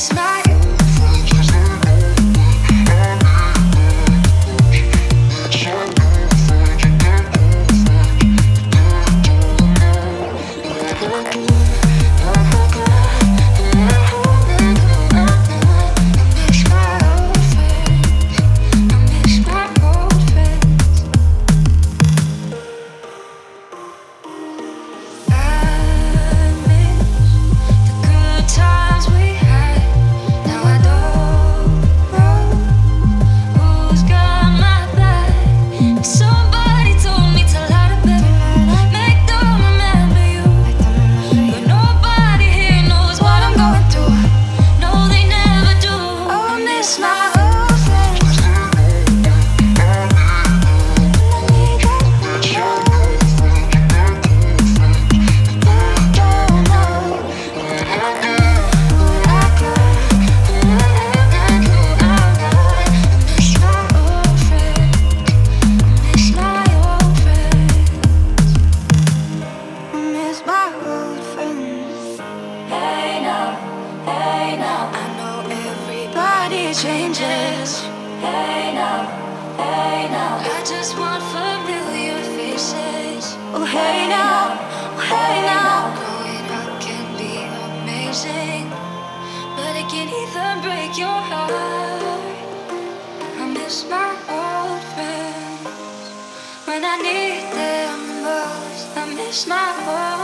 smile changes. Hey now, hey now. I just want familiar faces. Oh hey now, hey now. Growing up can be amazing, but it can either break your heart. I miss my old friends when I need them most. I miss my old.